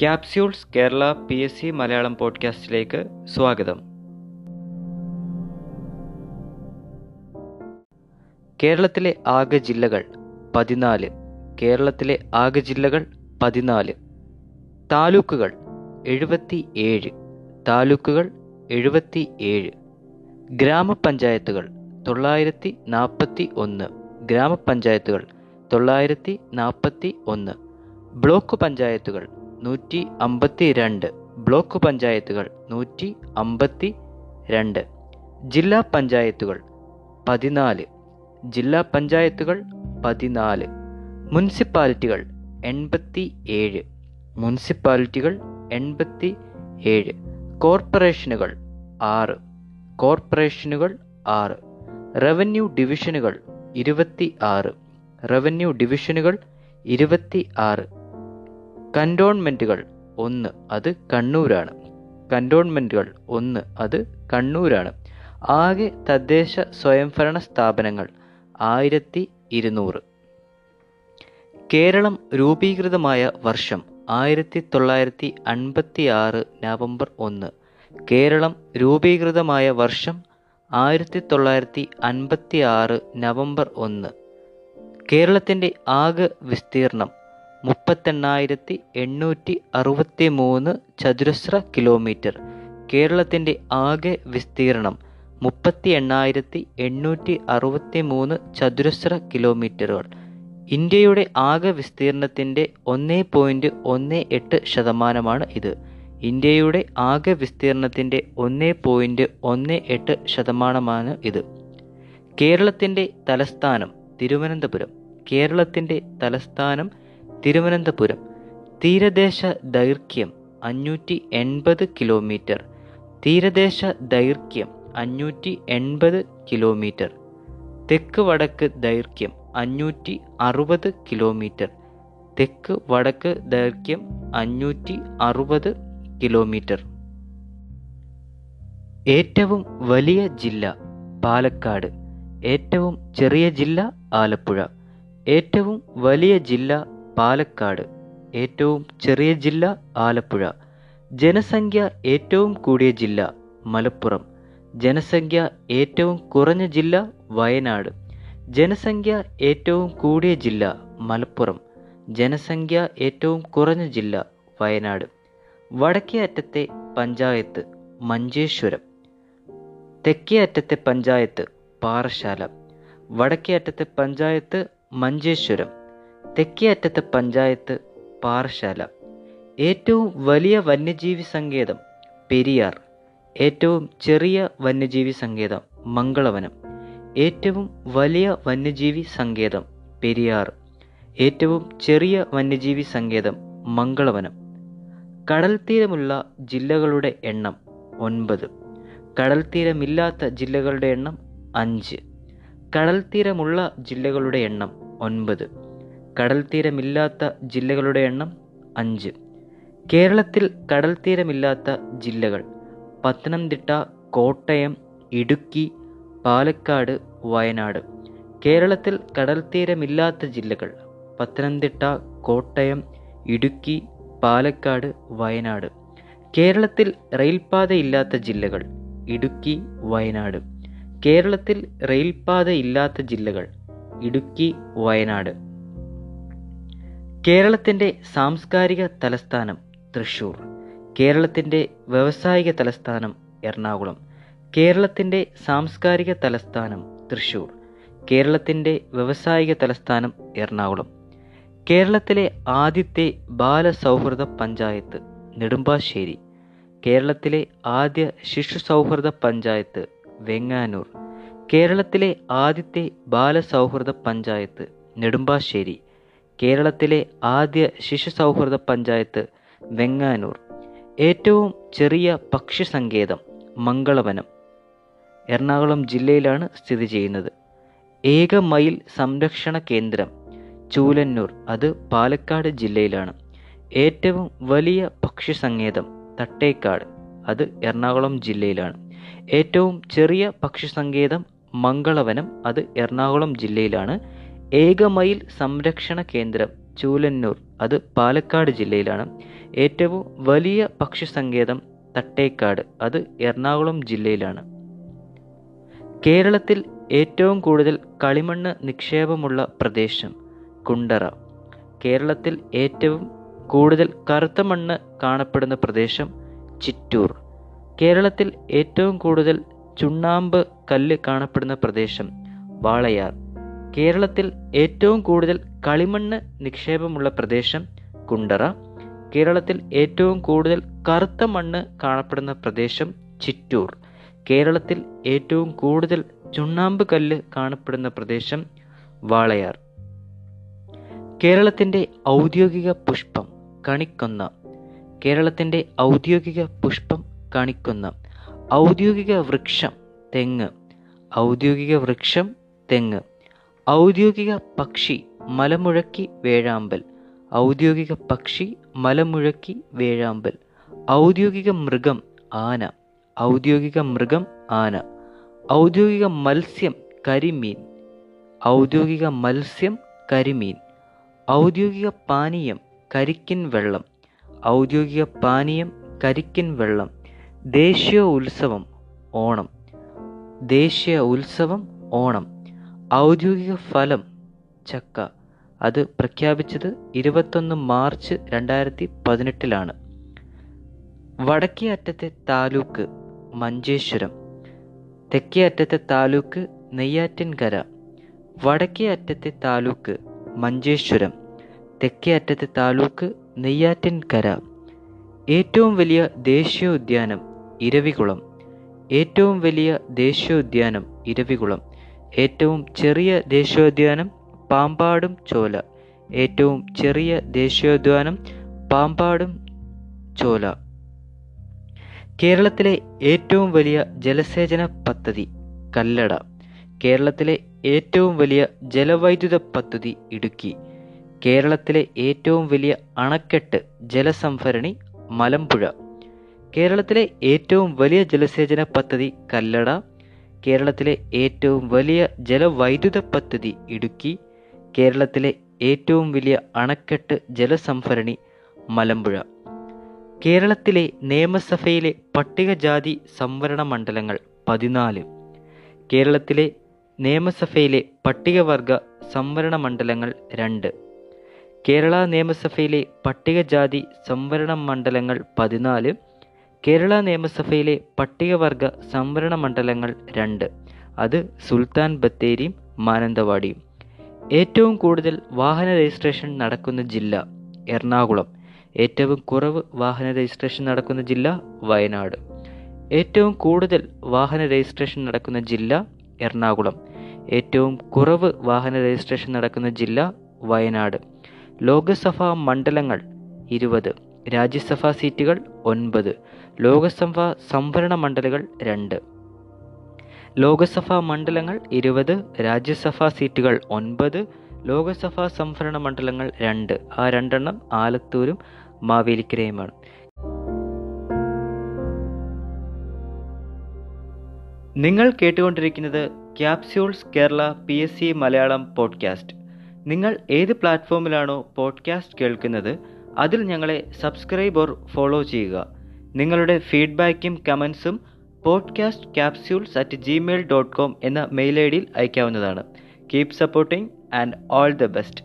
Capsules Kerala P S C Malayalam പോഡ്കാസ്റ്റിലേക്ക് സ്വാഗതം. കേരളത്തിലെ ആകെ ജില്ലകൾ പതിനാല്. കേരളത്തിലെ ആകെ ജില്ലകൾ പതിനാല്. താലൂക്കുകൾ എഴുപത്തി ഏഴ് താലൂക്കുകൾ എഴുപത്തി ഏഴ് ഗ്രാമപഞ്ചായത്തുകൾ തൊള്ളായിരത്തി നാൽപ്പത്തി ഒന്ന് ഗ്രാമപഞ്ചായത്തുകൾ തൊള്ളായിരത്തി നാൽപ്പത്തി ഒന്ന് ബ്ലോക്ക് പഞ്ചായത്തുകൾ നൂറ്റി അമ്പത്തി രണ്ട് ബ്ലോക്ക് പഞ്ചായത്തുകൾ നൂറ്റി അമ്പത്തി രണ്ട് ജില്ലാ പഞ്ചായത്തുകൾ പതിനാല്. ജില്ലാ പഞ്ചായത്തുകൾ പതിനാല്. മുനിസിപ്പാലിറ്റികൾ എൺപത്തി ഏഴ് മുനിസിപ്പാലിറ്റികൾ എൺപത്തി ഏഴ് കോർപ്പറേഷനുകൾ ആറ്. കോർപ്പറേഷനുകൾ ആറ്. റവന്യൂ ഡിവിഷനുകൾ ഇരുപത്തി ആറ് റവന്യൂ ഡിവിഷനുകൾ ഇരുപത്തി ആറ് കന്റോൺമെന്റുകൾ ഒന്ന് അത് കണ്ണൂരാണ്. കന്റോൺമെന്റുകൾ ഒന്ന് അത് കണ്ണൂരാണ്. ആകെ തദ്ദേശ സ്വയംഭരണ സ്ഥാപനങ്ങൾ ആയിരത്തി ഇരുന്നൂറ്. കേരളം രൂപീകൃതമായ വർഷം ആയിരത്തി തൊള്ളായിരത്തി അൻപത്തി ആറ് നവംബർ ഒന്ന്. കേരളം രൂപീകൃതമായ വർഷം ആയിരത്തി തൊള്ളായിരത്തി അൻപത്തി ആറ് നവംബർ ഒന്ന്. കേരളത്തിന്റെ ആകെ വിസ്തീർണം മുപ്പത്തെണ്ണായിരത്തി എണ്ണൂറ്റി അറുപത്തി മൂന്ന് ചതുരശ്ര കിലോമീറ്റർ. കേരളത്തിന്റെ ആകെ വിസ്തീർണം മുപ്പത്തി എണ്ണായിരത്തി എണ്ണൂറ്റി അറുപത്തി മൂന്ന് ചതുരശ്ര കിലോമീറ്ററുകൾ. ഇന്ത്യയുടെ ആകെ വിസ്തീർണത്തിന്റെ ഒന്നേ പോയിന്റ് ഒന്ന് എട്ട് ശതമാനമാണ് ഇത്. ഇന്ത്യയുടെ ആകെ വിസ്തീർണത്തിന്റെ ഒന്നേ പോയിന്റ് ഒന്ന് എട്ട് ശതമാനമാണ് ഇത്. കേരളത്തിന്റെ തലസ്ഥാനം തിരുവനന്തപുരം. കേരളത്തിന്റെ തലസ്ഥാനം തിരുവനന്തപുരം. തീരദേശ ദൈർഘ്യം അഞ്ഞൂറ്റി എൺപത് കിലോമീറ്റർ. തീരദേശ ദൈർഘ്യം അഞ്ഞൂറ്റി എൺപത് കിലോമീറ്റർ. തെക്ക് വടക്ക് ദൈർഘ്യം അഞ്ഞൂറ്റി അറുപത് കിലോമീറ്റർ. തെക്ക് വടക്ക് ദൈർഘ്യം അഞ്ഞൂറ്റി അറുപത് കിലോമീറ്റർ. ഏറ്റവും വലിയ ജില്ല പാലക്കാട്. ഏറ്റവും ചെറിയ ജില്ല ആലപ്പുഴ. ഏറ്റവും വലിയ ജില്ല പാലക്കാട് ഏറ്റവും ചെറിയ ജില്ല ആലപ്പുഴ. ജനസംഖ്യ ഏറ്റവും കൂടിയ ജില്ല മലപ്പുറം. ജനസംഖ്യ ഏറ്റവും കുറഞ്ഞ ജില്ല വയനാട്. ജനസംഖ്യ ഏറ്റവും കൂടിയ ജില്ല മലപ്പുറം. ജനസംഖ്യ ഏറ്റവും കുറഞ്ഞ ജില്ല വയനാട്. വടക്കേ അറ്റത്തെ പഞ്ചായത്ത് മഞ്ചേശ്വരം. തെക്കേ അറ്റത്തെ പഞ്ചായത്ത് പാറശാല വടക്കേ അറ്റത്തെ പഞ്ചായത്ത് മഞ്ചേശ്വരം. തെക്കേ അറ്റത്തെ പഞ്ചായത്ത് പാറശാല ഏറ്റവും വലിയ വന്യജീവി സങ്കേതം പെരിയാർ. ഏറ്റവും ചെറിയ വന്യജീവി സങ്കേതം മംഗളവനം. ഏറ്റവും വലിയ വന്യജീവി സങ്കേതം പെരിയാർ. ഏറ്റവും ചെറിയ വന്യജീവി സങ്കേതം മംഗളവനം. കടൽ തീരമുള്ള ജില്ലകളുടെ എണ്ണം ഒൻപത്. കടൽ തീരമില്ലാത്ത ജില്ലകളുടെ എണ്ണം അഞ്ച്. കടൽ തീരമുള്ള ജില്ലകളുടെ എണ്ണം ഒൻപത്. കടൽ തീരമില്ലാത്ത ജില്ലകളുടെ എണ്ണം അഞ്ച്. കേരളത്തിൽ കടൽ തീരമില്ലാത്ത ജില്ലകൾ പത്തനംതിട്ട കോട്ടയം ഇടുക്കി പാലക്കാട് വയനാട്. കേരളത്തിൽ കടൽ തീരമില്ലാത്ത ജില്ലകൾ പത്തനംതിട്ട കോട്ടയം ഇടുക്കി പാലക്കാട് വയനാട്. കേരളത്തിൽ റെയിൽപാതയില്ലാത്ത ജില്ലകൾ ഇടുക്കി വയനാട്. കേരളത്തിൽ റെയിൽപാതയില്ലാത്ത ജില്ലകൾ ഇടുക്കി വയനാട്. കേരളത്തിന്റെ സാംസ്കാരിക തലസ്ഥാനം തൃശ്ശൂർ കേരളത്തിന്റെ വ്യവസായിക തലസ്ഥാനം എറണാകുളം കേരളത്തിന്റെ സാംസ്കാരിക തലസ്ഥാനം തൃശ്ശൂർ കേരളത്തിന്റെ വ്യവസായിക തലസ്ഥാനം എറണാകുളം. കേരളത്തിലെ ആദ്യത്തെ ബാലസൗഹൃദ പഞ്ചായത്ത് നെടുമ്പാശ്ശേരി കേരളത്തിലെ ആദ്യ ശിശു സൗഹൃദ പഞ്ചായത്ത് വെങ്ങാനൂർ കേരളത്തിലെ ആദ്യത്തെ ബാലസൗഹൃദ പഞ്ചായത്ത് നെടുമ്പാശ്ശേരി കേരളത്തിലെ ആദ്യ ശിശു സൗഹൃദ പഞ്ചായത്ത് വെങ്ങാനൂർ. ഏറ്റവും ചെറിയ പക്ഷി സങ്കേതം മംഗളവനം. എറണാകുളം ജില്ലയിലാണ് സ്ഥിതി ചെയ്യുന്നത്. ഏക മയിൽ സംരക്ഷണ കേന്ദ്രം ചൂലന്നൂർ അത് പാലക്കാട് ജില്ലയിലാണ്. ഏറ്റവും വലിയ പക്ഷി സങ്കേതം തട്ടേക്കാട് അത് എറണാകുളം ജില്ലയിലാണ്. ഏറ്റവും ചെറിയ പക്ഷി സങ്കേതം മംഗളവനം അത് എറണാകുളം ജില്ലയിലാണ്. ഏകമയിൽ സംരക്ഷണ കേന്ദ്രം ചൂലന്നൂർ. അത് പാലക്കാട് ജില്ലയിലാണ്. ഏറ്റവും വലിയ പക്ഷി സങ്കേതം തട്ടേക്കാട്. അത് എറണാകുളം ജില്ലയിലാണ്. കേരളത്തിൽ ഏറ്റവും കൂടുതൽ കളിമണ്ണ് നിക്ഷേപമുള്ള പ്രദേശം കുണ്ടറ. കേരളത്തിൽ ഏറ്റവും കൂടുതൽ കറുത്ത മണ്ണ് കാണപ്പെടുന്ന പ്രദേശം ചിറ്റൂർ. കേരളത്തിൽ ഏറ്റവും കൂടുതൽ ചുണ്ണാമ്പ് കല്ല് കാണപ്പെടുന്ന പ്രദേശം വാളയാർ. കേരളത്തിൽ ഏറ്റവും കൂടുതൽ കളിമണ്ണ് നിക്ഷേപമുള്ള പ്രദേശം കുണ്ടറ. കേരളത്തിൽ ഏറ്റവും കൂടുതൽ കറുത്ത മണ്ണ് കാണപ്പെടുന്ന പ്രദേശം ചിറ്റൂർ. കേരളത്തിൽ ഏറ്റവും കൂടുതൽ ചുണ്ണാമ്പ് കല്ല് കാണപ്പെടുന്ന പ്രദേശം വാളയാർ. കേരളത്തിന്റെ ഔദ്യോഗിക പുഷ്പം കണിക്കൊന്ന. കേരളത്തിന്റെ ഔദ്യോഗിക പുഷ്പം കണിക്കൊന്ന. ഔദ്യോഗിക വൃക്ഷം തെങ്ങ്. ഔദ്യോഗിക വൃക്ഷം തെങ്ങ്. ഔദ്യോഗിക പക്ഷി മലമുഴക്കി വേഴാമ്പൽ. ഔദ്യോഗിക പക്ഷി മലമുഴക്കി വേഴാമ്പൽ. ഔദ്യോഗിക മൃഗം ആന. ഔദ്യോഗിക മൃഗം ആന. ഔദ്യോഗിക മത്സ്യം കരിമീൻ. ഔദ്യോഗിക മത്സ്യം കരിമീൻ. ഔദ്യോഗിക പാനീയം കരിക്കിൻ വെള്ളം. ഔദ്യോഗിക പാനീയം കരിക്കിൻ വെള്ളം. ദേശീയ ഉത്സവം ഓണം. ദേശീയ ഉത്സവം ഓണം. ഔദ്യോഗിക ഫലം ചക്ക. അത് പ്രഖ്യാപിച്ചത് ഇരുപത്തൊന്ന് മാർച്ച് രണ്ടായിരത്തി പതിനെട്ടിലാണ് വടക്കേ അറ്റത്തെ താലൂക്ക് മഞ്ചേശ്വരം തെക്കേ അറ്റത്തെ താലൂക്ക് നെയ്യാറ്റിൻകര വടക്കേ അറ്റത്തെ താലൂക്ക് മഞ്ചേശ്വരം തെക്കേ അറ്റത്തെ താലൂക്ക് നെയ്യാറ്റിൻകര. ഏറ്റവും വലിയ ദേശീയോദ്യാനം ഇരവികുളം. ഏറ്റവും വലിയ ദേശീയോദ്യാനം ഇരവികുളം. ഏറ്റവും ചെറിയ ദേശീയോദ്യാനം പാമ്പാടും ചോല. ഏറ്റവും ചെറിയ ദേശീയോദ്യാനം പാമ്പാടും ചോല. കേരളത്തിലെ ഏറ്റവും വലിയ ജലസേചന പദ്ധതി കല്ലട. കേരളത്തിലെ ഏറ്റവും വലിയ ജലവൈദ്യുത പദ്ധതി ഇടുക്കി. കേരളത്തിലെ ഏറ്റവും വലിയ അണക്കെട്ട് ജലസംഭരണി മലമ്പുഴ. കേരളത്തിലെ ഏറ്റവും വലിയ ജലസേചന പദ്ധതി കല്ലട. കേരളത്തിലെ ഏറ്റവും വലിയ ജലവൈദ്യുത പദ്ധതി ഇടുക്കി കേരളത്തിലെ ഏറ്റവും വലിയ അണക്കെട്ട് ജലസംഭരണി മലമ്പുഴ. കേരളത്തിലെ നിയമസഭയിലെ പട്ടികജാതി സംവരണ മണ്ഡലങ്ങൾ പതിനാല്. കേരളത്തിലെ നിയമസഭയിലെ പട്ടികവർഗ സംവരണ മണ്ഡലങ്ങൾ രണ്ട്. കേരള നിയമസഭയിലെ പട്ടികജാതി സംവരണ മണ്ഡലങ്ങൾ പതിനാല്. കേരള നിയമസഭയിലെ പട്ടികവർഗ സംവരണ മണ്ഡലങ്ങൾ രണ്ട്. അത് സുൽത്താൻ ബത്തേരിയും മാനന്തവാടിയും. ഏറ്റവും കൂടുതൽ വാഹന രജിസ്ട്രേഷൻ നടക്കുന്ന ജില്ല എറണാകുളം. ഏറ്റവും കുറവ് വാഹന രജിസ്ട്രേഷൻ നടക്കുന്ന ജില്ല വയനാട്. ഏറ്റവും കൂടുതൽ വാഹന രജിസ്ട്രേഷൻ നടക്കുന്ന ജില്ല എറണാകുളം. ഏറ്റവും കുറവ് വാഹന രജിസ്ട്രേഷൻ നടക്കുന്ന ജില്ല വയനാട്. ലോക്സഭാ മണ്ഡലങ്ങൾ ഇരുപത്. രാജ്യസഭാ സീറ്റുകൾ ഒൻപത്. ലോകസഭാ സംവരണ മണ്ഡലങ്ങൾ രണ്ട്. ലോകസഭാ മണ്ഡലങ്ങൾ ഇരുപത് രാജ്യസഭാ സീറ്റുകൾ ഒൻപത് ലോകസഭാ സംവരണ മണ്ഡലങ്ങൾ രണ്ട്. ആ രണ്ടെണ്ണം ആലത്തൂരും മാവേലിക്കരയുമാണ്. നിങ്ങൾ കേട്ടുകൊണ്ടിരിക്കുന്നത് capsules Kerala P S C Malayalam podcast. നിങ്ങൾ ഏത് പ്ലാറ്റ്ഫോമിലാണോ പോഡ്കാസ്റ്റ് കേൾക്കുന്നത് അതിൽ ഞങ്ങളെ സബ്സ്ക്രൈബ് ഓർ ഫോളോ ചെയ്യുക. നിങ്ങളുടെ ഫീഡ്ബാക്കും കമൻസും podcast capsules at Gmail dot com എന്ന മെയിൽ ഐ ഡിയിൽ അയക്കാവുന്നതാണ്. Keep supporting and all the best